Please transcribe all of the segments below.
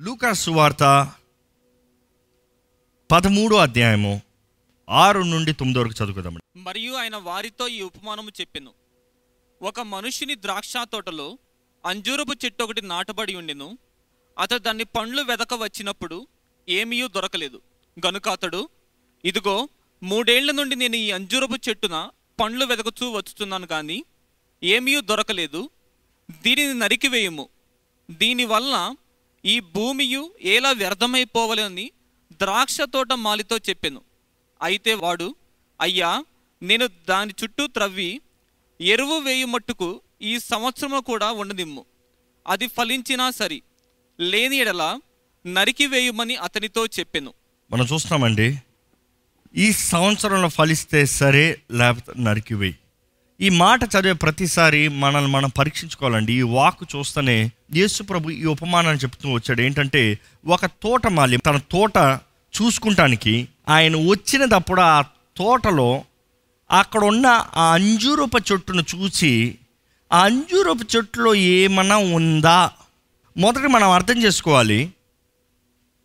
లూకాసు సువార్త పదమూడో అధ్యాయము ఆరు నుండి తొమ్మిది వరకు చదువుకుందాం మరియు ఆయన వారితో ఈ ఉపమానము చెప్పెను. ఒక మనుషుని ద్రాక్ష తోటలో అంజూరపు చెట్టు ఒకటి నాటబడి ఉండెను. అతడు దాన్ని పండ్లు వెదక వచ్చినప్పుడు ఏమీ దొరకలేదు. గనుక అతడు ఇదిగో మూడేళ్ళ నుండి నేను ఈ అంజూరపు చెట్టున పండ్లు వెదకుతూ వచ్చుతున్నాను కానీ ఏమీ దొరకలేదు. దీనిని నరికివేయము. దీనివల్ల ఈ భూమియు ఎలా వ్యర్థమైపోవాలని ద్రాక్ష తోట మాలితో చెప్పాను. అయితే వాడు అయ్యా నేను దాని చుట్టూ త్రవ్వి ఎరువు వేయు మట్టుకు ఈ సంవత్సరము కూడా ఉండనిమ్ము అది ఫలించినా సరి లేని ఎడల నరికి వేయమని అతనితో చెప్పాను. మనం చూస్తున్నామండి ఈ సంవత్సరంలో ఫలిస్తే సరే లేకపోతే నరికివేయి ఈ మాట చదివే ప్రతిసారి మనల్ని మనం పరీక్షించుకోవాలండి. ఈ వాక్ చూస్తేనే యేసు ప్రభు ఈ ఉపమానాన్ని చెప్తూ వచ్చాడు. ఏంటంటే ఒక తోటమాలి తన తోట చూసుకుంటానికి ఆయన వచ్చినప్పుడు ఆ తోటలో అక్కడ ఉన్న ఆ అంజూరపు చెట్టును చూసి ఆ అంజూరపు చెట్టులో ఏమన్నా ఉందా? మొదట మనం అర్థం చేసుకోవాలి.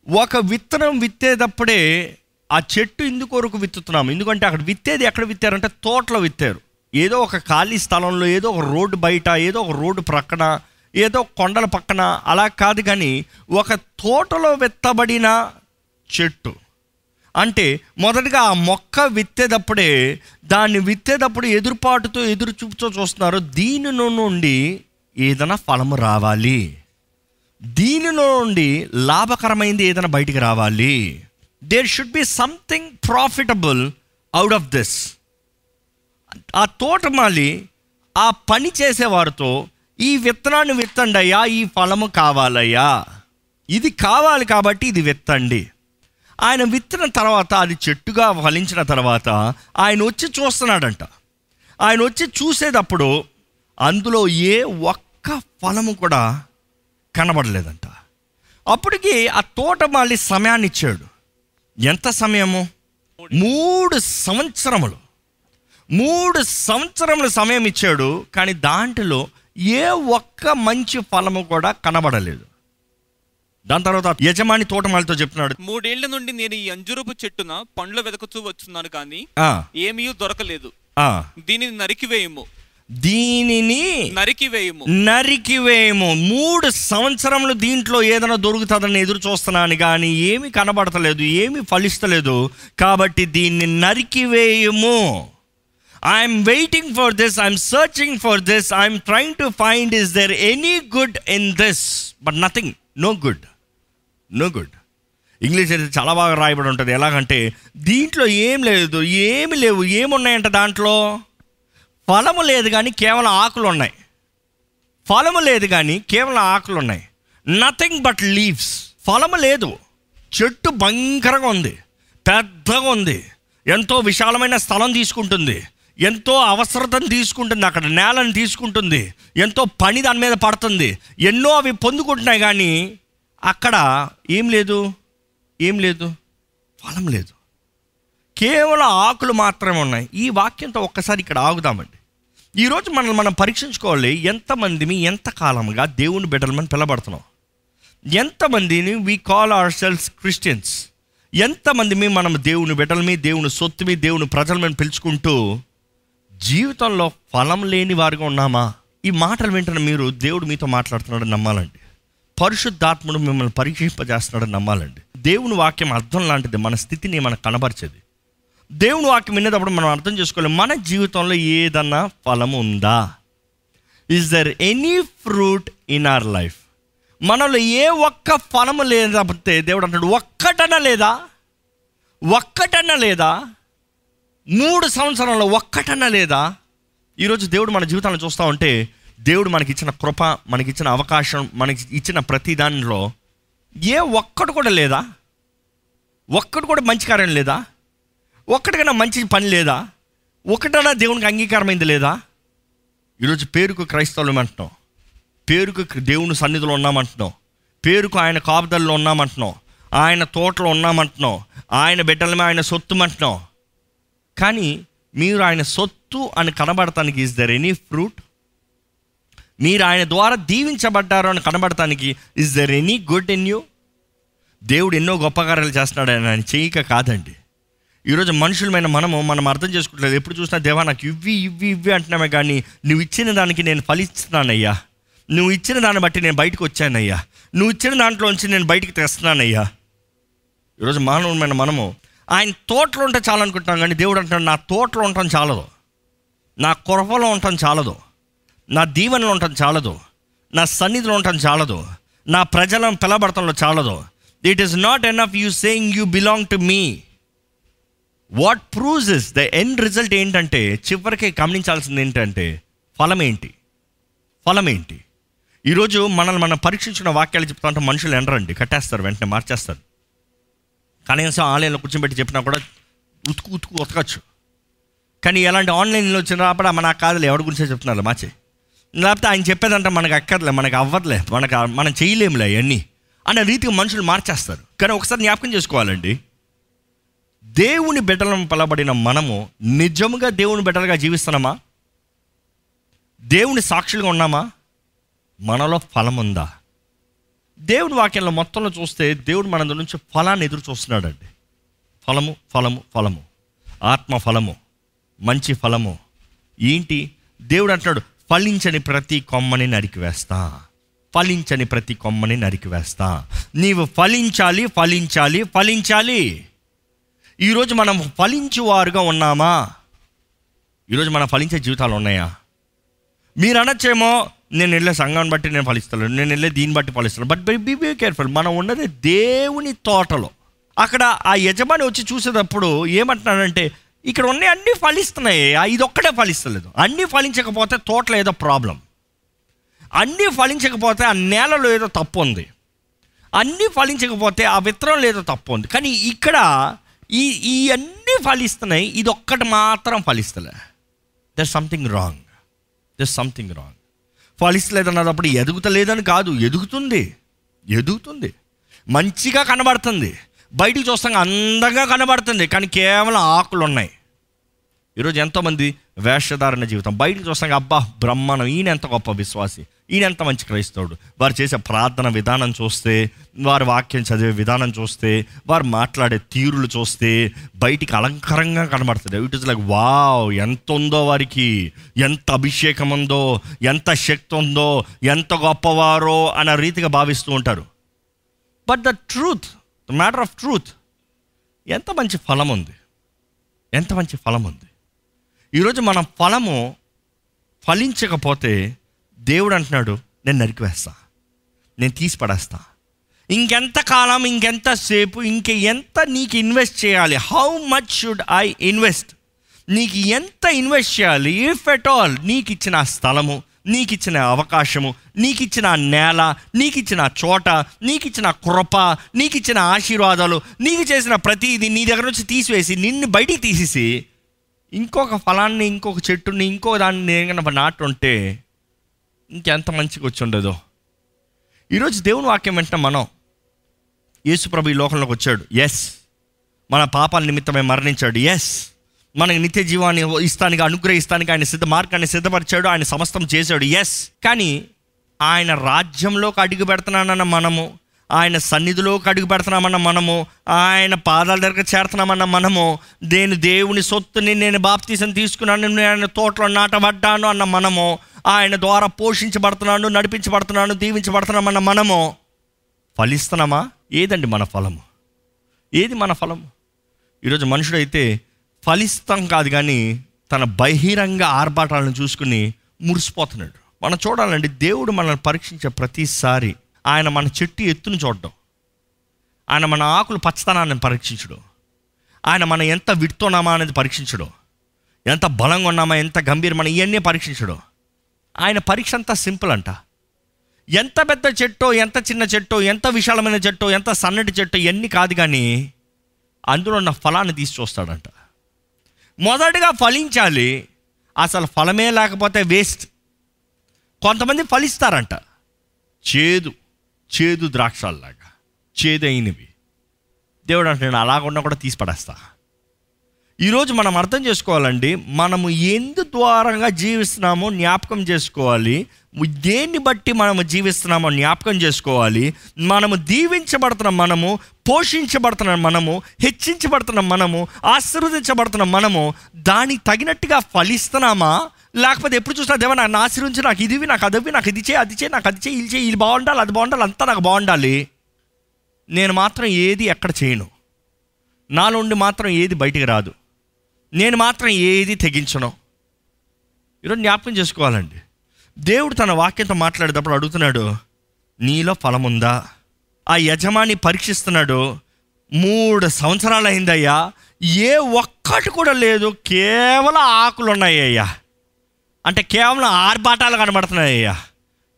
ఒక విత్తనం విత్తేటప్పుడే ఆ చెట్టు ఎందుకొరకు విత్తుతున్నాం ఎందుకంటే అక్కడ విత్తేది ఎక్కడ విత్తారంటే తోటలో విత్తారు. ఏదో ఒక ఖాళీ స్థలంలో ఏదో ఒక రోడ్డు బయట ఏదో ఒక రోడ్డు ప్రక్కన ఏదో కొండల పక్కన అలా కాదు కానీ ఒక తోటలో విత్తబడిన చెట్టు. అంటే మొదటగా ఆ మొక్క విత్తేటప్పుడే దాన్ని విత్తేటప్పుడు ఎదురుపాటుతో ఎదురు చూపుతో చూస్తున్నారు. దీని నుండి ఏదైనా ఫలము రావాలి. దీనిలో నుండి లాభకరమైంది ఏదైనా బయటికి రావాలి. There should be something profitable out of this ఆ తోటమాలి ఆ పని చేసేవారితో ఈ విత్తనాన్ని విత్తండి అయ్యా ఈ ఫలము కావాలయ్యా. ఇది కావాలి కాబట్టి ఇది విత్తండి. ఆయన విత్తిన తర్వాత అది చెట్టుగా ఫలించిన తర్వాత ఆయన వచ్చి చూస్తున్నాడంట. ఆయన వచ్చి చూసేటప్పుడు అందులో ఏ ఒక్క ఫలము కూడా కనబడలేదంట. అప్పటికి ఆ తోటమాలి సమయాన్ని ఇచ్చాడు ఎంత సమయము? మూడు సంవత్సరములు. మూడు సంవత్సరముల సమయం ఇచ్చాడు కానీ దాంట్లో ఏ ఒక్క మంచి ఫలము కూడా కనబడలేదు. దాని తర్వాత యజమాని తోటమాలితో చెప్తున్నాడు మూడేళ్ళ నుండి నేను ఈ అంజూరపు చెట్టున పండ్లు వెదకుతూ వచ్చున్నాను కానీ "ఆ, ఏమీ దొరకలేదు. ఆ, దీనిని నరికివేయము దీనిని నరికివేయము నరికివేయము మూడు సంవత్సరములు దీంట్లో ఏదైనా దొరుకుతుందని ఎదురు చూస్తున్నాను కానీ ఏమి కనబడతలేదు ఏమి ఫలిస్తలేదు. కాబట్టి దీన్ని నరికివేయము I'm waiting for this I'm searching for this I'm trying to find is there any good in this but nothing no good no good English అయితే చాలా బాగా రాయబడి ఉంటుంది. ఎలాగంటే దీంట్లో ఏం లేదు ఏమి లేవు ఏమున్నాయంట దాంట్లో? ఫలము లేదు కానీ కేవలం ఆకులు ఉన్నాయి. ఫలము లేదు కానీ కేవలం ఆకులు ఉన్నాయి. నథింగ్ బట్ లీవ్స్ ఫలము లేదు. చెట్టు భయంకరంగా ఉంది పెద్దగా ఉంది. ఎంతో విశాలమైన స్థలం తీసుకుంటుంది. ఎంతో అవసరతను తీసుకుంటుంది అక్కడ నేలను తీసుకుంటుంది ఎంతో పని దాని మీద పడుతుంది. ఎన్నో అవి పొందుకుంటున్నాయి కానీ అక్కడ ఏం లేదు ఏం లేదు ఫలం లేదు. కేవలం ఆకులు మాత్రమే ఉన్నాయి. ఈ వాక్యంతో ఒక్కసారి ఇక్కడ ఆగుదామండి. ఈరోజు మనల్ని మనం పరీక్షించుకోవాలి ఎంతమందిని ఎంత కాలంగా దేవుని బిడ్డలమని పిలబడుతున్నాం? ఎంతమందిని we call ourselves Christians ఎంతమందిని మనం దేవుని బిడ్డలమి దేవుని సొత్తుమి దేవుని ప్రజలమని పిలుచుకుంటూ జీవితంలో ఫలం లేని వారిగా ఉన్నామా? ఈ మాటలు వింటున్న మీరు దేవుడు మీతో మాట్లాడుతున్నాడని నమ్మాలండి. పరిశుద్ధాత్ముడు మిమ్మల్ని పరీక్షింపజేస్తున్నాడని నమ్మాలండి. దేవుని వాక్యం అర్థం లాంటిది మన స్థితిని మనకు కనబరిచేది. దేవుని వాక్యం వినేటప్పుడు మనం అర్థం చేసుకోవాలి మన జీవితంలో ఏదన్నా ఫలం ఉందా? Is there any fruit in our life మనలో ఏ ఒక్క ఫలము లేకపోతే దేవుడు అంటాడు ఒక్కటన లేదా? ఒక్కటన లేదా? మూడు సంవత్సరంలో ఒక్కటన్నా లేదా? ఈరోజు దేవుడు మన జీవితాలను చూస్తూ ఉంటే దేవుడు మనకిచ్చిన కృప మనకిచ్చిన అవకాశం మనకి ఇచ్చిన ప్రతి దానిలో ఏ ఒక్కటి కూడా లేదా? ఒక్కటి కూడా మంచి కార్యం లేదా? ఒక్కటికైనా మంచి పని లేదా? ఒకటైనా దేవునికి అంగీకారమైంది లేదా? ఈరోజు పేరుకు క్రైస్తవులు అంటున్నాం పేరుకు దేవుని సన్నిధిలో ఉన్నామంటున్నాం. పేరుకు ఆయన కాపుదల్లో ఉన్నామంటున్నాం. ఆయన తోటలో ఉన్నామంటున్నాం. ఆయన బిడ్డలమే ఆయన సొత్తుమంటున్నాం. కానీ మీరు ఆయన సొత్తు అని కనబడటానికి ఇస్ దర్ ఎనీ ఫ్రూట్ మీరు ఆయన ద్వారా దీవించబడ్డారు అని కనబడటానికి is there any good in you దేవుడు ఎన్నో గొప్ప కార్యాలు చేస్తున్నాడు అని ఆయన చేయక కాదండి. ఈరోజు మనుషులమైన మనము మనం అర్థం చేసుకుంటలేదు. ఎప్పుడు చూసినా దేవా నాకు ఇవ్వి ఇవ్వి ఇవ్వి అంటున్నామే కానీ నువ్వు ఇచ్చిన దానికి నేను ఫలిస్తున్నానయ్యా. నువ్వు ఇచ్చిన దాన్ని బట్టి నేను బయటకు వచ్చానయ్యా. నువ్వు ఇచ్చిన దాంట్లోంచి నేను బయటికి తెస్తున్నానయ్యా. ఈరోజు మానవులమైన మనము ఆయన తోటలో ఉంటే చాలు అనుకుంటాం కానీ దేవుడు అంటాడు నా తోటలో ఉండటం చాలదు. నా కొరపలో ఉండటం చాలదు. నా దీవెనలో ఉండటం చాలదు. నా సన్నిధిలో ఉండటం చాలదు. నా ప్రజలను పిలబడటంలో చాలదు. It is not enough you saying you belong to me what proves is the end result ఏంటంటే చివరికి గమనించాల్సింది ఏంటంటే ఫలం ఏంటి? ఫలం ఏంటి? ఈరోజు మనల్ని మనం పరీక్షించిన వాక్యాలు చెప్తా ఉంటే మనుషులు ఎండరండి కట్టేస్తారు వెంటనే మార్చేస్తారు. కనీసం ఆన్లైన్లో కూర్చోబెట్టి చెప్పినా కూడా ఉతుకు ఉతుకు ఉతకచ్చు. కానీ ఎలాంటి ఆన్లైన్లో వచ్చినప్పుడు మన కాదులే ఎవరి గురించే చెప్తున్నారు మాచి. లేకపోతే ఆయన చెప్పేదంటే మనకు అక్కర్లే మనకు అవ్వదులే మనకు మనం చేయలేములే అవన్నీ అనే రీతిగా మనుషులు మార్చేస్తారు. కానీ ఒకసారి జ్ఞాపకం చేసుకోవాలండి. దేవుని బిడ్డలను పిలబడిన మనము నిజముగా దేవుని బిడ్డలుగా జీవిస్తున్నామా? దేవుని సాక్షులుగా ఉన్నామా? మనలో ఫలం ఉందా దేవుని వాక్యంలో మొత్తంలో చూస్తే దేవుడు మన నుంచి ఫలాన్ని ఎదురు చూస్తున్నాడండి. ఫలము ఫలము ఫలము. ఆత్మ ఫలము మంచి ఫలము. ఏంటి? దేవుడు అంటున్నాడు ఫలించని ప్రతి కొమ్మని నరికివేస్తా ఫలించని ప్రతి కొమ్మని నరికివేస్తా నీవు ఫలించాలి ఫలించాలి ఫలించాలి. ఈరోజు మనం ఫలించువారుగా ఉన్నామా? ఈరోజు మనం ఫలించే జీవితాలు ఉన్నాయా? మీరు అనొచ్చేమో నేను వెళ్ళే సంఘాన్ని బట్టి నేను ఫలిస్తాను నేను వెళ్ళే దీన్ని బట్టి ఫలిస్తాను బట్ బీ బీ కేర్ఫుల్ మనం ఉన్నది దేవుని తోటలో. అక్కడ ఆ యజమాని వచ్చి చూసేటప్పుడు ఏమంటున్నాడంటే ఇక్కడ ఉన్నాయి అన్నీ ఫలిస్తున్నాయి. ఇది ఒక్కటే ఫలిస్తలేదు. అన్నీ ఫలించకపోతే తోటలో ఏదో ప్రాబ్లం అన్నీ ఫలించకపోతే ఆ నేలలో ఏదో తప్పు ఉంది. అన్నీ ఫలించకపోతే ఆ విత్తనం ఏదో తప్పు ఉంది. కానీ ఇక్కడ ఈ ఈ అన్నీ ఫలిస్తున్నాయి ఇది ఒక్కటి మాత్రం ఫలిస్తలే. There something wrong there something wrong ఫలిస్తలేదన్నప్పుడు ఎదుగుతలేదని కాదు ఎదుగుతుంది ఎదుగుతుంది. మంచిగా కనబడుతుంది. బయటికి చూస్తాం అందంగా కనబడుతుంది కానీ కేవలం ఆకులు ఉన్నాయి ఈరోజు ఎంతోమంది వేషధారణ జీవితం. బయటకు చూస్తాం అబ్బా బ్రహ్మాండం ఈయన ఎంత గొప్ప విశ్వాసి ఈయన ఎంత మంచి క్రైస్తవుడు. వారు చేసే ప్రార్థన విధానం చూస్తే వారి వాక్యం చదివే విధానం చూస్తే వారు మాట్లాడే తీరులు చూస్తే బయటికి అలంకారంగా కనబడుతుంది ఇట్ ఇస్ లైక్ వావ్ ఎంత ఉందో వారికి ఎంత అభిషేకం ఉందో ఎంత శక్తి ఉందో ఎంత గొప్పవారో అన్న రీతిగా భావిస్తూ ఉంటారు. But the truth the matter of truth ఎంత మంచి ఫలం ఉంది ఎంత మంచి ఫలం ఉంది ఈరోజు మన ఫలము ఫలించకపోతే దేవుడు అంటున్నాడు నేను నరికివేస్తా. నేను తీసి పడేస్తా. ఇంకెంత కాలం ఇంకెంతసేపు ఇంక ఎంత నీకు ఇన్వెస్ట్ చేయాలి? How much should I invest నీకు ఎంత ఇన్వెస్ట్ చేయాలి? ఇఫ్ ఎట్ ఆల్ నీకు ఇచ్చిన స్థలము నీకు ఇచ్చిన అవకాశము నీకు ఇచ్చిన నేల నీకు ఇచ్చిన చోట నీకు ఇచ్చిన కృప నీకు ఇచ్చిన ఆశీర్వాదాలు నీకు చేసిన ప్రతిదీ నీ దగ్గర నుంచి తీసివేసి నిన్ను బయటికి తీసేసి ఇంకొక ఫలాన్ని ఇంకొక చెట్టుని ఇంకో దాన్ని నేను నాటుంటే ఇంకెంత మంచిగా వచ్చి ఉండదో. ఈరోజు దేవుని వాక్యం వెంటనే మనం యేసుప్రభు ఈ లోకంలోకి వచ్చాడు. ఎస్ మన పాపాల నిమిత్తమే మరణించాడు. ఎస్ మనకి నిత్య జీవాన్ని ఇస్తానికి అనుగ్రహిస్తానికి ఆయన సిద్ధ మార్గాన్ని సిద్ధపరిచాడు. ఆయన సమస్తం చేశాడు. ఎస్ కానీ ఆయన రాజ్యంలోకి అడుగు పెడుతున్నానన్న మనము ఆయన సన్నిధిలోకి అడుగు పెడుతున్నామన్న మనము ఆయన పాదాల దగ్గర చేరుతున్నామన్న మనము నేను దేవుని సొత్తుని నేను బాప్తీసం తీసుకున్నాను నేను తోటలో నాటబడ్డాను అన్న మనము ఆయన ద్వారా పోషించబడుతున్నాను నడిపించబడుతున్నాను దీవించబడుతున్నామన్న మనము ఫలిస్తున్నామా? ఏదండి మన ఫలము? ఏది మన ఫలము? ఈరోజు మనుషుడైతే ఫలిస్తాం కాదు కానీ తన బహిరంగ ఆర్భాటాలను చూసుకుని మురిసిపోతున్నాడు. మనం చూడాలండి దేవుడు మనల్ని పరీక్షించే ప్రతిసారి ఆయన మన చెట్టు ఎత్తును చూడడం. ఆయన మన ఆకులు పచ్చతనాన్ని పరీక్షించడం. ఆయన మనం ఎంత విడుతున్నామా అనేది పరీక్షించడం. ఎంత బలంగా ఉన్నామా ఎంత గంభీరమా ఇవన్నీ పరీక్షించడం. ఆయన పరీక్ష అంతా సింపుల్ అంట. ఎంత పెద్ద చెట్టో ఎంత చిన్న చెట్టో ఎంత విశాలమైన చెట్టో ఎంత సన్నటి చెట్టో ఇవన్నీ కాదు కానీ అందులో ఉన్న ఫలాన్ని తీసి చూస్తాడంట. మొదటగా ఫలించాలి అసలు ఫలమే లేకపోతే వేస్ట్. కొంతమంది ఫలిస్తారంట. చేదు. చేదు ద్రాక్షలాగా చేదైనవి. దేవుడు అంటే నేను అలాగున్నా కూడా తీసి పడేస్తా. ఈరోజు మనం అర్థం చేసుకోవాలండి మనము ఎందు ద్వారంగా జీవిస్తున్నామో జ్ఞాపకం చేసుకోవాలి దేన్ని బట్టి మనము జీవిస్తున్నామో జ్ఞాపకం చేసుకోవాలి మనము దీవించబడుతున్న మనము పోషించబడుతున్న మనము హెచ్చించబడుతున్న మనము ఆశీర్వదించబడుతున్న మనము దానికి తగినట్టుగా ఫలిస్తున్నామా లేకపోతే ఎప్పుడు చూసినా దేవ నాకు ఆశీర్వించి నాకు ఇదివి నాకు అదవి నాకు ఇది చేయి అది చేయి నాకు అది చేయి ఇది చేయి ఇది బాగుండాలి అది బాగుండాలి అంతా నాకు బాగుండాలి. నేను మాత్రం ఏది ఎక్కడ చేయను. నాలో ఉండి మాత్రం ఏది బయటికి రాదు. నేను మాత్రం ఏది తెగించను. ఈరోజు జ్ఞాపకం చేసుకోవాలండి. దేవుడు తన వాక్యంతో మాట్లాడేటప్పుడు అడుగుతున్నాడు నీలో ఫలం ఉందా? ఆ యజమాని పరీక్షిస్తున్నాడు మూడు సంవత్సరాలు అయిందయ్యా ఏ ఒక్కటి కూడా లేదు కేవలం ఆకులు ఉన్నాయ్యా అంటే కేవలం ఆర్భాటాలు కనబడుతున్నాయ్యా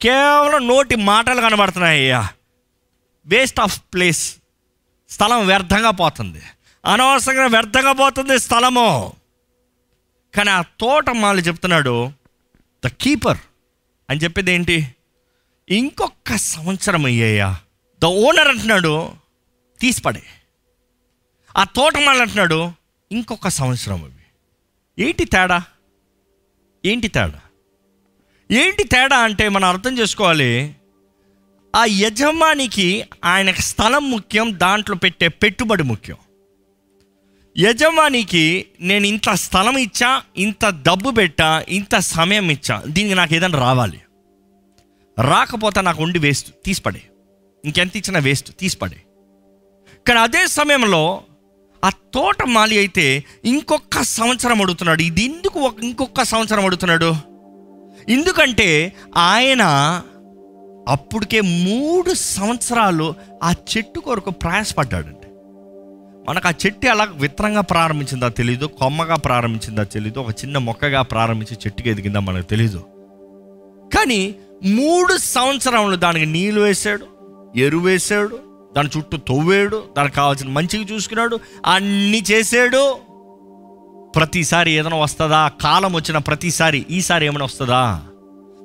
కేవలం నోటి మాటలు కనబడుతున్నాయ్యా వేస్ట్ ఆఫ్ ప్లేస్ స్థలం వ్యర్థంగా పోతుంది. అనవసరంగా వ్యర్థంగా పోతుంది స్థలము. కానీ ఆ తోట మాలు చెప్తున్నాడు ద కీపర్ అని చెప్పేది ఏంటి? ఇంకొక సంవత్సరం అయ్యాయా ద ఓనర్ అంటున్నాడు తీసిపడే. ఆ తోటమాల అంటున్నాడు ఇంకొక సంవత్సరం అవి. ఏంటి తేడా? ఏంటి తేడా? ఏంటి తేడా అంటే మనం అర్థం చేసుకోవాలి ఆ యజమానికి ఆయన స్థలం ముఖ్యం దాంట్లో పెట్టే పెట్టుబడి ముఖ్యం. యజమానికి నేను ఇంత స్థలం ఇచ్చా ఇంత డబ్బు పెట్టా ఇంత సమయం ఇచ్చా దీనికి నాకు ఏదైనా రావాలి. రాకపోతే నాకు ఉండి వేస్ట్ తీసిపడే. ఇంకెంత ఇచ్చినా వేస్ట్ తీసిపడే. కానీ అదే సమయంలో ఆ తోట మాలి అయితే ఇంకొక సంవత్సరం అడుగుతున్నాడు. ఇది ఎందుకు ఇంకొక సంవత్సరం అడుగుతున్నాడు? ఎందుకంటే ఆయన అప్పటికే మూడు సంవత్సరాలు ఆ చెట్టు కొరకు ప్రయాసపడ్డాడండి మనకు ఆ చెట్టు ఎలా విత్తనంగా ప్రారంభించిందా తెలీదు కొమ్మగా ప్రారంభించిందా తెలీదు ఒక చిన్న మొక్కగా ప్రారంభించి చెట్టుకి ఎదిగిందా మనకు తెలీదు. కానీ మూడు సంవత్సరములు దానికి నీళ్ళు వేసాడు ఎరువు వేసాడు దాని చుట్టూ తవ్వాడు దానికి కావాల్సిన మంచిగా చూసుకున్నాడు అన్నీ చేసాడు ప్రతిసారి ఏదైనా వస్తుందా? కాలం వచ్చిన ప్రతిసారి ఈసారి ఏమైనా వస్తుందా?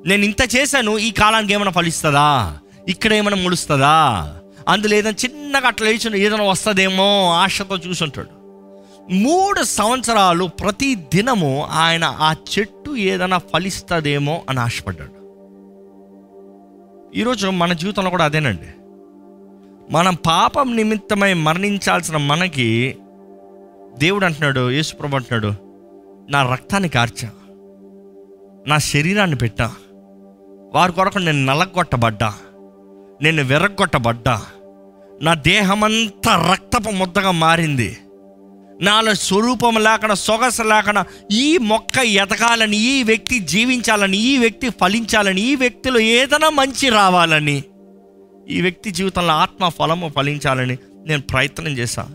నేను ఇంత చేశాను ఈ కాలానికి ఏమైనా ఫలిస్తుందా? ఇక్కడ ఏమైనా ముడుస్తుందా? అందులో ఏదైనా చిన్నగా అట్లా లేచిన ఏదైనా వస్తుందేమో ఆశతో చూసుంటాడు. మూడు సంవత్సరాలు ప్రతి దినము ఆయన ఆ చెట్టు ఏదైనా ఫలిస్తుందేమో అని ఆశపడ్డాడు. ఈరోజు మన జీవితంలో కూడా అదేనండి. మనం పాపం నిమిత్తమై మరణించాల్సిన మనకి దేవుడు అంటున్నాడు యేసుప్రభు అంటున్నాడు నా రక్తాన్ని కార్చా నా శరీరాన్ని పెట్టా వారి కొరకు నేను నలగొట్టబడ్డా నేను విరగొట్టబడ్డా నా దేహమంతా రక్తపు ముద్దగా మారింది. నాలో స్వరూపం లేకుండా సొగసు లేకుండా ఈ మొక్క ఎదగాలని ఈ వ్యక్తి జీవించాలని ఈ వ్యక్తి ఫలించాలని ఈ వ్యక్తిలో ఏదైనా మంచి రావాలని ఈ వ్యక్తి జీవితంలో ఆత్మ ఫలము ఫలించాలని నేను ప్రయత్నం చేశా.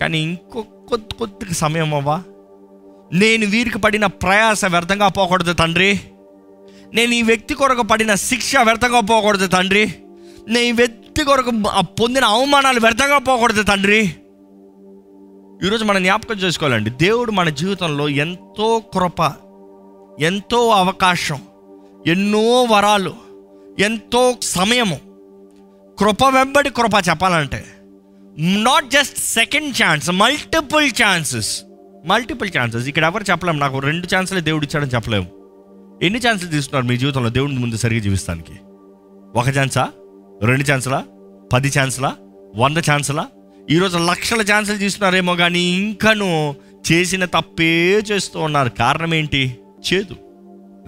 కానీ ఇంకో కొద్ది కొద్దిగా సమయం అవ్వా. నేను వీరికి పడిన ప్రయాస వ్యర్థంగా పోకూడదు తండ్రి. నేను ఈ వ్యక్తి కొరకు పడిన శిక్ష వ్యర్థంగా పోకూడదు తండ్రి. నేను ఈ వ్యక్తి కొరకు పొందిన అవమానాలు వ్యర్థంగా పోకూడదు తండ్రి. ఈరోజు మనం జ్ఞాపకం చేసుకోవాలండి. దేవుడు మన జీవితంలో ఎంతో కృప ఎంతో అవకాశం ఎన్నో వరాలు ఎంతో సమయము. కృప వెంబడి కృప చెప్పాలంటే not just second chance multiple chances multiple chances ఇక్కడ ఎవరు చెప్పలేము. నాకు రెండు ఛాన్సులే దేవుడు ఇచ్చాడని చెప్పలేము. ఎన్ని ఛాన్సులు తీసుకున్నారు మీ జీవితంలో దేవుడి ముందు సరిగ్గా జీవిస్తానికి? ఒక ఛాన్సా రెండు ఛాన్సులా పది ఛాన్సులా వంద ఛాన్సులా ఈరోజు లక్షల ఛాన్సులు తీసుకున్నారేమో కానీ ఇంకను చేసిన తప్పే చేస్తూ ఉన్నారు. కారణం ఏంటి? చేదు.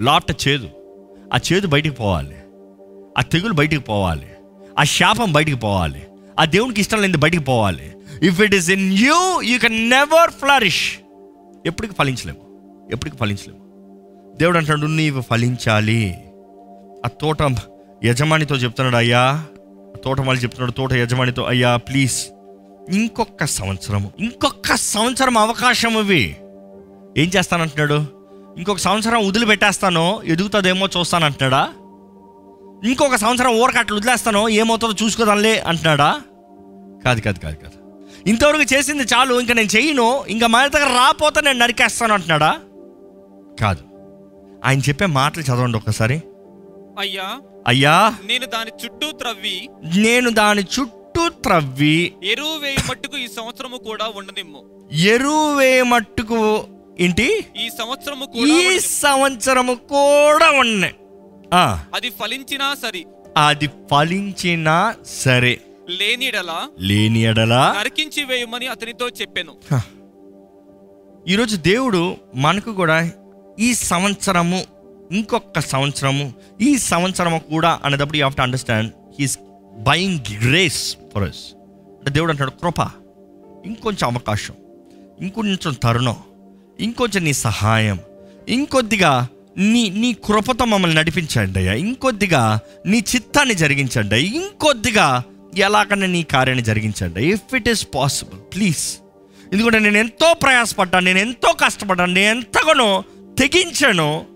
లాట్ చేదు. ఆ చేదు బయటికి పోవాలి. ఆ తెగులు బయటికి పోవాలి. ఆ శాపం బయటికి పోవాలి. ఆ దేవునికి ఇష్టం లేని బయటికి పోవాలి. If it is in you you can never flourish ఎప్పటికి ఫలించలేము. ఎప్పటికి ఫలించలేము. దేవుడు అంటాడు నీవు ఫలించాలి. ఆ తోట యజమానితో చెప్తున్నాడు అయ్యా. తోట వాళ్ళు చెప్తున్నాడు తోట యజమానితో అయ్యా ప్లీజ్ ఇంకొక సంవత్సరము ఇంకొక సంవత్సరం అవకాశం ఇవి ఏం చేస్తానంటున్నాడు? ఇంకొక సంవత్సరం వదిలిపెట్టేస్తాను ఎదుగుతుందేమో చూస్తానంటున్నాడా? ఇంకొక సంవత్సరం ఊరకట్లు వదిలేస్తాను ఏమవుతుందో చూసుకోదాంలే అంటున్నాడా? కాదు కాదు కాదు కాదు. ఇంతవరకు చేసింది చాలు ఇంకా నేను చెయ్యను ఇంకా మన దగ్గర రాపోతే నేను నరికేస్తాను అంటున్నాడా? కాదు. ఆయన చెప్పే మాటలు చదవండి ఒకసారి అయ్యా అయ్యా. నేను దాని చుట్టూ త్రవ్వి. నేను దాని చుట్టూ త్రవ్వి. ఎరువు వేయి మట్టుకు ఈ సంవత్సరము కూడా ఉండనిమ్ము. ఎరువే మట్టుకు ఏంటి? ఈ సంవత్సరము ఈ. సంవత్సరము కూడా ఉన్నాయి అది ఫలించినా సరి. అది ఫలించినా సరే. లేనిడలా లేని ఎడలా. నరికించి వేయమని అతనితో చెప్పాను. ఈరోజు దేవుడు మనకు కూడా ఈ సంవత్సరము ఇంకొక సంవత్సరము ఈ సంవత్సరము కూడా అనేటప్పుడు you have to understand he's buying grace for us అంటే దేవుడు అంటాడు కృప ఇంకొంచెం అవకాశం ఇంకొంచెం తరుణం ఇంకొంచెం నీ సహాయం ఇంకొద్దిగా నీ నీ కృపతో మమ్మల్ని నడిపించండి అయ్యా. ఇంకొద్దిగా నీ చిత్తాన్ని జరిగించండి అయ్యా. ఇంకొద్దిగా ఎలాగైనా నీ కార్యాన్ని జరిగించండి if it is possible please ఎందుకంటే నేను ఎంతో ప్రయాసపడ్డాను నేను ఎంతో కష్టపడ్డాను నేను ఎంతగానో తెగించాను.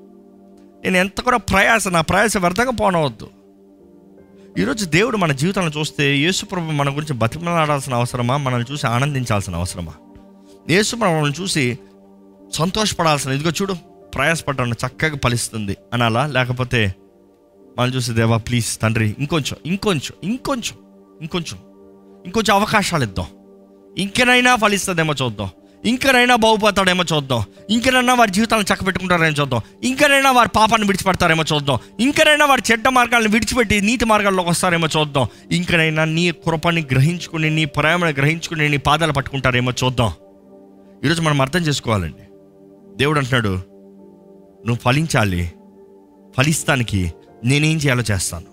నేను ఎంత కూడా ప్రయాస నా ప్రయాస వ్యర్థంగా పోనవద్దు. ఈరోజు దేవుడు మన జీవితాన్ని చూస్తే యేసుప్రభు మన గురించి బతిమలాడాల్సిన అవసరమా? మనల్ని చూసి ఆనందించాల్సిన అవసరమా? యేసుప్రభు మనల్ని చూసి సంతోషపడాల్సిన ఇదిగో చూడు. ప్రయాసపడ్డాను చక్కగా ఫలిస్తుంది అనాలా? లేకపోతే మనం చూసి దేవా ప్లీజ్ తండ్రి ఇంకొంచెం ఇంకొంచెం ఇంకొంచెం ఇంకొంచెం ఇంకొంచెం అవకాశాలు ఇద్దాం. ఇంకనైనా ఫలిస్తుందేమో చూద్దాం. ఇంకనైనా బాగుపోతాడేమో చూద్దాం. ఇంకనైనా వారి జీవితాలను చక్కబెట్టుకుంటారేమో చూద్దాం. ఇంకనైనా వారి పాపాన్ని విడిచిపెడతారేమో చూద్దాం. ఇంకనైనా వారి చెడ్డ మార్గాలను విడిచిపెట్టి నీతి మార్గాల్లోకి వస్తారేమో చూద్దాం. ఇంకనైనా నీ కృపని గ్రహించుకుని నీ ప్రేమను గ్రహించుకుని నీ పాదాలు పట్టుకుంటారేమో చూద్దాం. ఈరోజు మనం అర్థం చేసుకోవాలండి. దేవుడు అంటున్నాడు నువ్వు ఫలించాలి. ఫలిస్తానికి నేనేం చేయాలో చేస్తాను.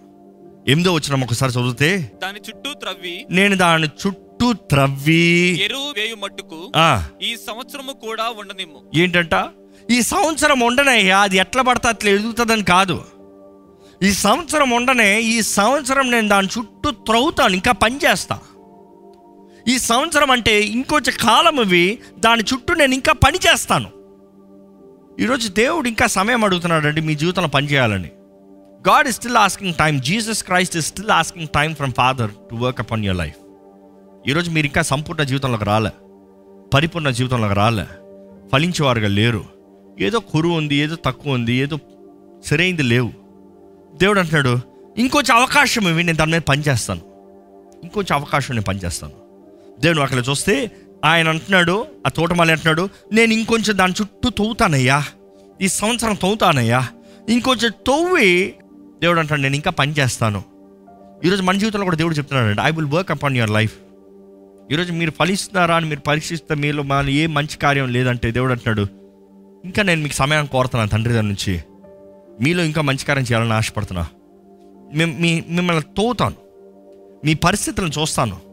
ఎనిమిదో వచ్చిన ఒకసారి చదివితే దాని చుట్టూ త్రవ్వి నేను దాని చుట్టూ త్రవ్వి. ఎరువు వేయు మట్టుకు ఈ సంవత్సరము కూడా ఉండనిమ్ము. ఏంటంట? ఈ సంవత్సరం ఉండనయ్యా అది ఎట్లా పడితే అట్లా ఎదుగుతుందని కాదు. ఈ సంవత్సరం ఉండనే ఈ సంవత్సరం నేను దాని చుట్టూ త్రవ్వుతాను ఇంకా పని చేస్తా. ఈ సంవత్సరం అంటే ఇంకొంచెం కాలం ఇవి దాని చుట్టూ నేను ఇంకా పని చేస్తాను. ఈరోజు దేవుడు ఇంకా సమయం అడుగుతున్నాడండి మీ జీవితంలో పనిచేయాలని. God is still asking time Jesus Christ is still asking time from father to work upon your life ఈరోజు మీరు ఇంకా సంపూర్ణ జీవితంలోకి రాలే. పరిపూర్ణ జీవితంలోకి రాలే. ఫలించేవారుగా లేరు. ఏదో కురువు ఉంది ఏదో తక్కువ ఉంది ఏదో సరైంది లేవు. దేవుడు అంటున్నాడు ఇంకొంచెం అవకాశం ఇవి నేను దాని మీద పనిచేస్తాను. ఇంకొంచెం అవకాశం నేను పనిచేస్తాను. దేవుడు అక్కడ చూస్తే ఆయన అంటున్నాడు ఆ తోటమాలి అంటున్నాడు నేను ఇంకొంచెం దాని చుట్టూ తవ్వుతానయ్యా. ఈ సంవత్సరం తవ్వుతానయ్యా. ఇంకొంచెం తవ్వి దేవుడు అంటాడు నేను ఇంకా పని చేస్తాను. ఈరోజు మన జీవితంలో కూడా దేవుడు చెప్తున్నాడు I will work upon your life ఈరోజు మీరు ఫలిస్తున్నారా అని మీరు పరీక్షిస్తే మీలో మన ఏ మంచి కార్యం లేదంటే దేవుడు అంటున్నాడు ఇంకా నేను మీకు సమయాన్ని కోరుతున్నాను తండ్రి దగ్గర నుంచి. మీలో ఇంకా మంచి కార్యం చేయాలని ఆశపడుతున్నా. మేము మీ మిమ్మల్ని తోతాను మీ పరిస్థితులను చూస్తాను.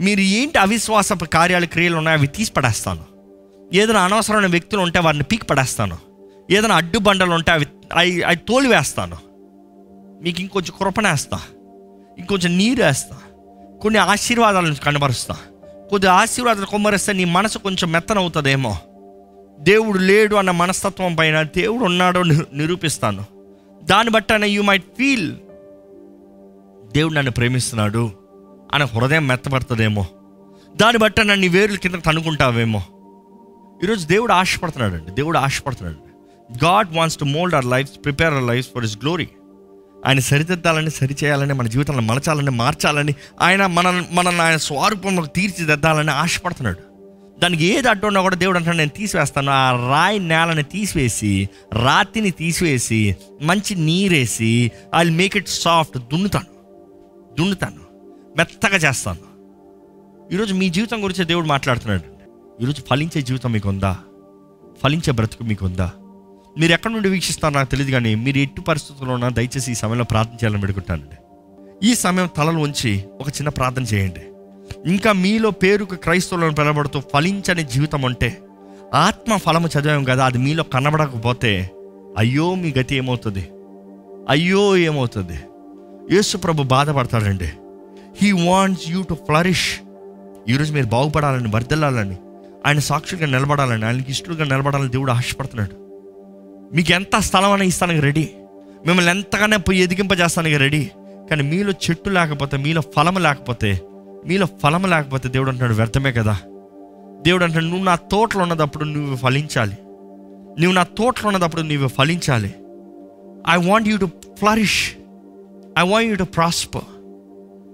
మీరు ఏంటి అవిశ్వాస కార్యాలు క్రియలు ఉన్నాయో అవి తీసి పడేస్తాను ఏదైనా అనవసరమైన వ్యక్తులు ఉంటే వారిని పీక్ పడేస్తాను ఏదైనా అడ్డుబండలు ఉంటే అవి అవి అవి తోలివేస్తాను. మీకు ఇంకొంచెం కృపణేస్తా ఇంకొంచెం నీరు వేస్తా కొన్ని ఆశీర్వాదాలను కనబరుస్తా. కొద్ది ఆశీర్వాదాలు కొమ్మరిస్తే నీ మనసు కొంచెం మెత్తనవుతుందేమో. దేవుడు లేడు అన్న మనస్తత్వం పైన దేవుడు ఉన్నాడో నిరూపిస్తాను. దాన్ని బట్టి యూ మైట్ ఫీల్ దేవుడు నన్ను ప్రేమిస్తున్నాడు. అని హృదయం మెత్తపడుతుందేమో. దాన్ని బట్టి నన్ను వేరుల కింద తనుకుంటావేమో ఈరోజు దేవుడు ఆశపడుతున్నాడు అండి దేవుడు ఆశపడుతున్నాడు God wants to mould our life prepare our life for his glory ఆయన సరిదిద్దాలని సరిచేయాలని మన జీవితంలో మలచాలని మార్చాలని ఆయన మన మనల్ని ఆయన స్వరూపంలో తీర్చిదిద్దాలని ఆశపడుతున్నాడు. దానికి ఏది అడ్డు ఉన్నా కూడా దేవుడు అంటాడు నేను తీసివేస్తాను. ఆ రాయి నేలని తీసివేసి రాతిని తీసివేసి మంచి నీరేసి ఐ మేక్ ఇట్ సాఫ్ట్ దున్నుతాను. దున్నుతాను. మెత్తగా చేస్తాను. ఈరోజు మీ జీవితం గురించి దేవుడు మాట్లాడుతున్నాడు. ఈరోజు ఫలించే జీవితం మీకు ఉందా ఫలించే బ్రతుకు మీకు ఉందా మీరు ఎక్కడి నుండి వీక్షిస్తారో నాకు తెలియదు కానీ మీరు ఎట్టి పరిస్థితుల్లో ఉన్నా దయచేసి ఈ సమయంలో ప్రార్థన చేయాలని పెడుకుంటానండి ఈ సమయం తలలు ఉంచి ఒక చిన్న ప్రార్థన చేయండి. ఇంకా మీలో పేరుకు క్రైస్తవులను పిలబడుతూ ఫలించని జీవితం ఉంటే ఆత్మ ఫలము చదివాం కదా అది మీలో కనబడకపోతే అయ్యో మీ గతి ఏమవుతుంది? అయ్యో ఏమవుతుంది? యేసు ప్రభు బాధపడతాడండి. He wants you to flourish ఈరోజు మీరు బాగుపడాలని వర్దిల్లాలని ఆయన సాక్షులుగా నిలబడాలని ఆయనకి ఇష్టలుగా నిలబడాలని దేవుడు ఆశపడుతున్నాడు. మీకు ఎంత స్థలం అనే ఇస్తానికి రెడీ మిమ్మల్ని ఎంతగానే పోయి ఎదిగింపజేస్తానికి రెడీ కానీ మీలో చెట్టు లేకపోతే మీలో ఫలము లేకపోతే మీలో ఫలము లేకపోతే దేవుడు అంటున్నాడు వ్యర్థమే కదా. దేవుడు అంటాడు నువ్వు నా తోటలో ఉన్నదప్పుడు నువ్వు ఫలించాలి. నువ్వు నా తోటలో ఉన్నదప్పుడు నువ్వు ఫలించాలి. I want you to flourish I want you to prosper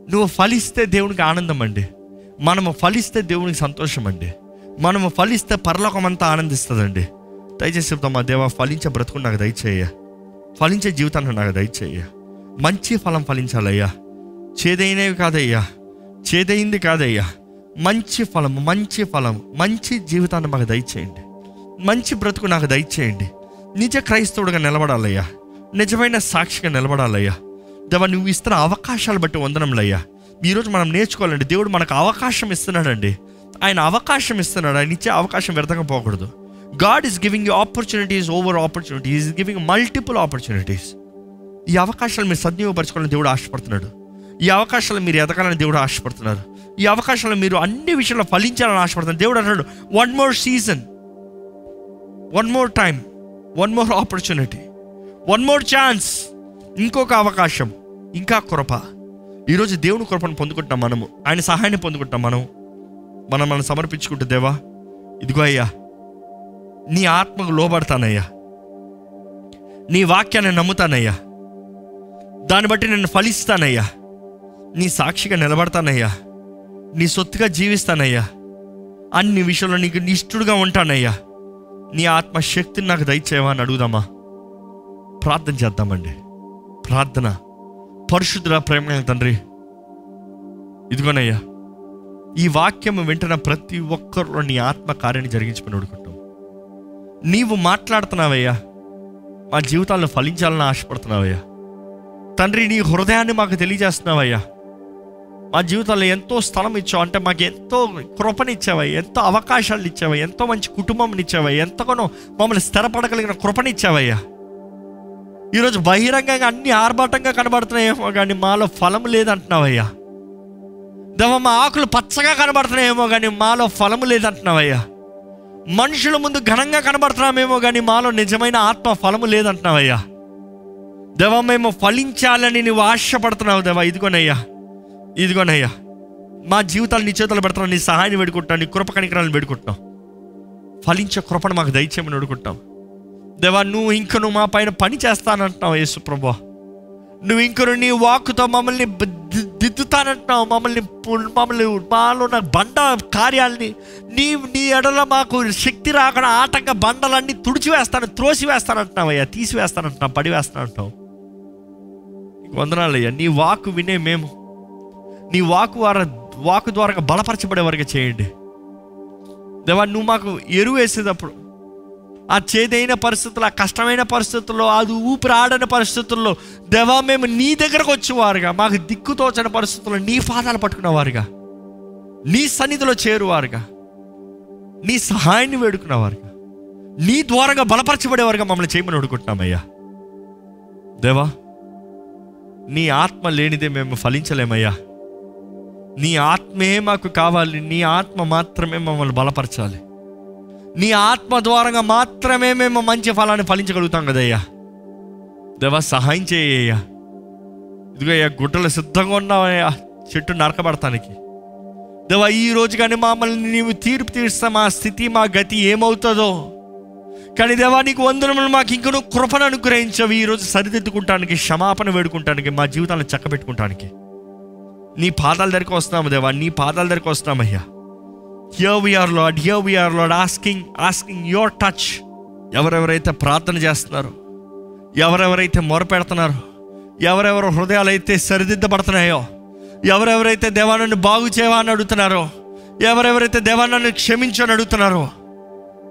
నువ్వు ఫలిస్తే దేవునికి ఆనందం అండి మనము ఫలిస్తే దేవునికి సంతోషం అండి మనము ఫలిస్తే పరలోకం అంతా ఆనందిస్తుందండి. దయచేసి చెప్తామా దేవా ఫలించే బ్రతుకు నాకు దయచేయ ఫలించే జీవితాన్ని నాకు దయచేయ మంచి ఫలం ఫలించాలయ్యా. చేదైనవి కాదయ్యా. చేదైంది కాదయ్యా. మంచి ఫలం మంచి ఫలం మంచి జీవితాన్ని మాకు దయచేయండి. మంచి బ్రతుకు నాకు దయచేయండి. నిజ క్రైస్తవుడిగా నిలబడాలయ్యా. నిజమైన సాక్షిగా నిలబడాలయ్యా. దేవా నువ్వు ఇస్తున్న అవకాశాలు బట్టి వందనంలయ్యా ఈరోజు మనం నేర్చుకోవాలండి. దేవుడు మనకు అవకాశం ఇస్తున్నాడండి. ఆయన అవకాశం ఇస్తున్నాడు. ఆయన ఇచ్చే అవకాశం వ్యర్థంగా పోకూడదు. God is giving you opportunities over opportunities is giving multiple opportunities ఈ అవకాశాలు మీరు సద్వినియోగపరచుకోవాలని దేవుడు ఆశపడుతున్నాడు. ఈ అవకాశాలు మీరు ఎదగాలని దేవుడు ఆశపడుతున్నారు. ఈ అవకాశాలు మీరు అన్ని విషయాల్లో ఫలించాలని ఆశపడుతున్నారు. దేవుడు అంటాడు one more season one more time one more opportunity one more chance ఇంకొక అవకాశం. ఇంకా కృప. ఈరోజు దేవుని కృపను పొందుకుంటున్నాం మనము. ఆయన సహాయాన్ని పొందుకుంటాం మనం. మనం మనం సమర్పించుకుంటే దేవా ఇదిగో అయ్యా నీ ఆత్మకు లోబడతానయ్యా. నీ వాక్యాన్ని నమ్ముతానయ్యా. దాన్ని బట్టి నేను ఫలిస్తానయ్యా. నీ సాక్షిగా నిలబడతానయ్యా. నీ సొత్తుగా జీవిస్తానయ్యా. అన్ని విషయంలో నీకు నిష్ఠుడుగా ఉంటానయ్యా. నీ ఆత్మ శక్తిని నాకు దయచేవా అని అడుగుదామా? ప్రార్థన చేద్దామండి. ప్రార్థన. పరిశుద్ధుల ప్రేమ తండ్రి. ఇదిగోనయ్యా ఈ వాక్యం వింటున్న ప్రతి ఒక్కరిలో నీ ఆత్మ కార్యాన్ని జరిగించుకుని అడుగుతాం. నీవు మాట్లాడుతున్నావయ్యా మా జీవితాల్లో ఫలించాలని ఆశపడుతున్నావయ్యా. తండ్రి నీ హృదయాన్ని మాకు తెలియజేస్తున్నావయ్యా. మా జీవితంలో ఎంతో స్థలం ఇచ్చావు అంటే మాకు ఎంతో కృపనిచ్చావయ్యా ఎంతో అవకాశాలు ఇచ్చావయ్యా ఎంతో మంచి కుటుంబం ఇచ్చావయ్యా ఎంతగానో మమ్మల్ని స్థిరపడగలిగిన కృపనిచ్చావయ్యా ఈరోజు బహిరంగంగా అన్ని ఆర్భాటంగా కనబడుతున్నాయేమో కానీ మాలో ఫలం లేదంటున్నావయ్యా. దేవ మా ఆకులు పచ్చగా కనబడుతున్నాయేమో కానీ మాలో ఫలము లేదంటున్నావయ్యా. మనుషుల ముందు ఘనంగా కనబడుతున్నామేమో కానీ మాలో నిజమైన ఆత్మ ఫలము లేదంటున్నావయ్యా. దేవ మేము ఫలించాలని నువ్వు ఆశపడుతున్నావు దేవా ఇదిగోనయ్యా ఇదిగోనయ్యా. మా జీవితాలు నీ చేతులు పెడుతున్నావు నీ సహాయాన్ని వేడుకుంటున్నావు నీ కృప కనికరాలను వేడుకుంటున్నావు. ఫలించే కృపను మాకు దయచేయమని అడుగుంటాం దేవా నువ్వు ఇంక నువ్వు మా పైన పని చేస్తానంటున్నావు యేసు ప్రభా నువ్వు ఇంకను నీ వాక్కుతో మమ్మల్ని దిద్దుతానంటున్నావు. మమ్మల్ని మమ్మల్ని మాలో ఉన్న బండ కార్యాలని నీ నీ ఎడల మాకు శక్తి రాకుండా ఆటంక బండలన్నీ తుడిచివేస్తాను త్రోసి వేస్తానంటున్నావయ్యా తీసివేస్తానంటున్నావు పడివేస్తానంటున్నావు. వందనాలయ్యా నీ వాకు వినే మేము. నీ వాకు వార వాకు ద్వారా బలపరచబడే వరకు చేయండి. దేవా నువ్వు మాకు ఎరువు వేసేటప్పుడు ఆ చేదైన పరిస్థితుల్లో ఆ కష్టమైన పరిస్థితుల్లో అది ఊపిరి ఆడని పరిస్థితుల్లో దేవా మేము నీ దగ్గరకు వచ్చేవారుగా. మాకు దిక్కుతోచని పరిస్థితుల్లో నీ పాదాలు పట్టుకునేవారుగా నీ సన్నిధిలో చేరువారుగా. నీ సహాయాన్ని వేడుకున్నవారుగా. నీ ద్వారంగా బలపరచబడేవారుగా మమ్మల్ని చేయమని అడుగుతున్నామయ్యా. దేవా నీ ఆత్మ లేనిదే మేము ఫలించలేమయ్యా. నీ ఆత్మే మాకు కావాలి నీ ఆత్మ మాత్రమే మమ్మల్ని బలపరచాలి. నీ ఆత్మ ద్వారంగా మాత్రమే మేము మంచి ఫలాన్ని ఫలించగలుగుతాం కదయ్యా. దేవా సహాయం చేయ్యా ఇదిగో అయ్యా గుడ్డలు సిద్ధంగా ఉన్నావయ్యా చెట్టు నరకబడటానికి దేవా ఈ రోజు కానీ మమ్మల్ని నీవు తీర్పు తీర్స్తా మా స్థితి మా గతి ఏమవుతుందో? కానీ దేవా నీకు వందనములు మాకు ఇంకనూ కృపను అనుగ్రహించవి. ఈరోజు సరిదిద్దుకుంటానికి క్షమాపణ వేడుకుంటానికి మా జీవితాలను చక్కబెట్టుకుంటానికి. నీ పాదాల దగ్గరికి వస్తున్నాము దేవా నీ పాదాల దగ్గరికి వస్తున్నామయ్యా. Here we are Lord here we are Lord asking asking your touch ఎవరెవరైతే ప్రార్థన చేస్తున్నారో ఎవరెవరైతే మొరపెడుతున్నారో ఎవరెవరు హృదయాలు అయితే సరిదిద్దబడుతున్నాయో ఎవరెవరైతే దేవాన్ని బాగు చేయవా అని అడుగుతున్నారో ఎవరెవరైతే దేవాన్ని క్షమించని అడుగుతున్నారో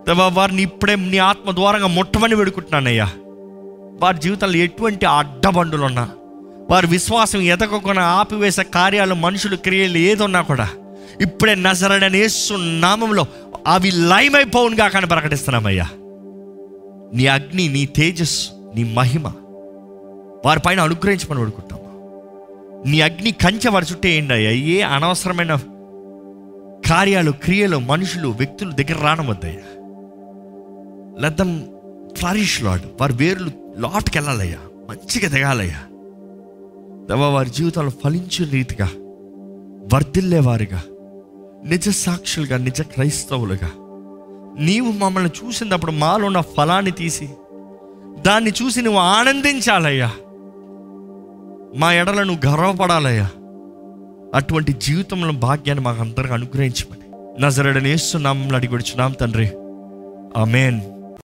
దేవా వారిని ఇప్పుడే నీ ఆత్మ ద్వారంగా ముట్టమని వేడుకుంటున్నానయ్యా. వారి జీవితంలో ఎటువంటి అడ్డబండులు ఉన్నా వారి విశ్వాసం ఎదగకుండా ఆపివేసే కార్యాలు మనుషులు క్రియలు ఏదున్నా కూడా ఇప్పుడే నజరడని యేసు నామంలో అవి లైమైపోవునుగా కానీ ప్రకటిస్తున్నామయ్యా నీ అగ్ని నీ తేజస్సు నీ మహిమ వారిపైన అనుగ్రహించమని వేడుకుంటాము నీ అగ్ని కంచె వారి చుట్టూ ఏంటి అయ్యా? ఏ అనవసరమైన కార్యాలు క్రియలు మనుషులు వ్యక్తులు దగ్గర రానవద్దయ్యా. లద్దం ఫ్లరిష్ లాడ్ వారి వేర్లు లాట్కి వెళ్ళాలయ్యా మంచిగా దిగాలయ్యా. దేవా వారి జీవితాలు ఫలించిన రీతిగా వర్ధిల్లేవారుగా. నిజ సాక్షులుగా నిజ క్రైస్తవులుగా. నీవు మమ్మల్ని చూసినప్పుడు మాలో ఉన్న ఫలాన్ని తీసి దాన్ని చూసి నువ్వు ఆనందించాలయ్యా. మా ఎడల నువ్వు గర్వపడాలయ్యా. అటువంటి జీవితంలో భాగ్యాన్ని మాకు అందరికి అనుగ్రహించమని. నజరడనేస్తున్నాం అడిగి తండ్రి. ఆమెన్.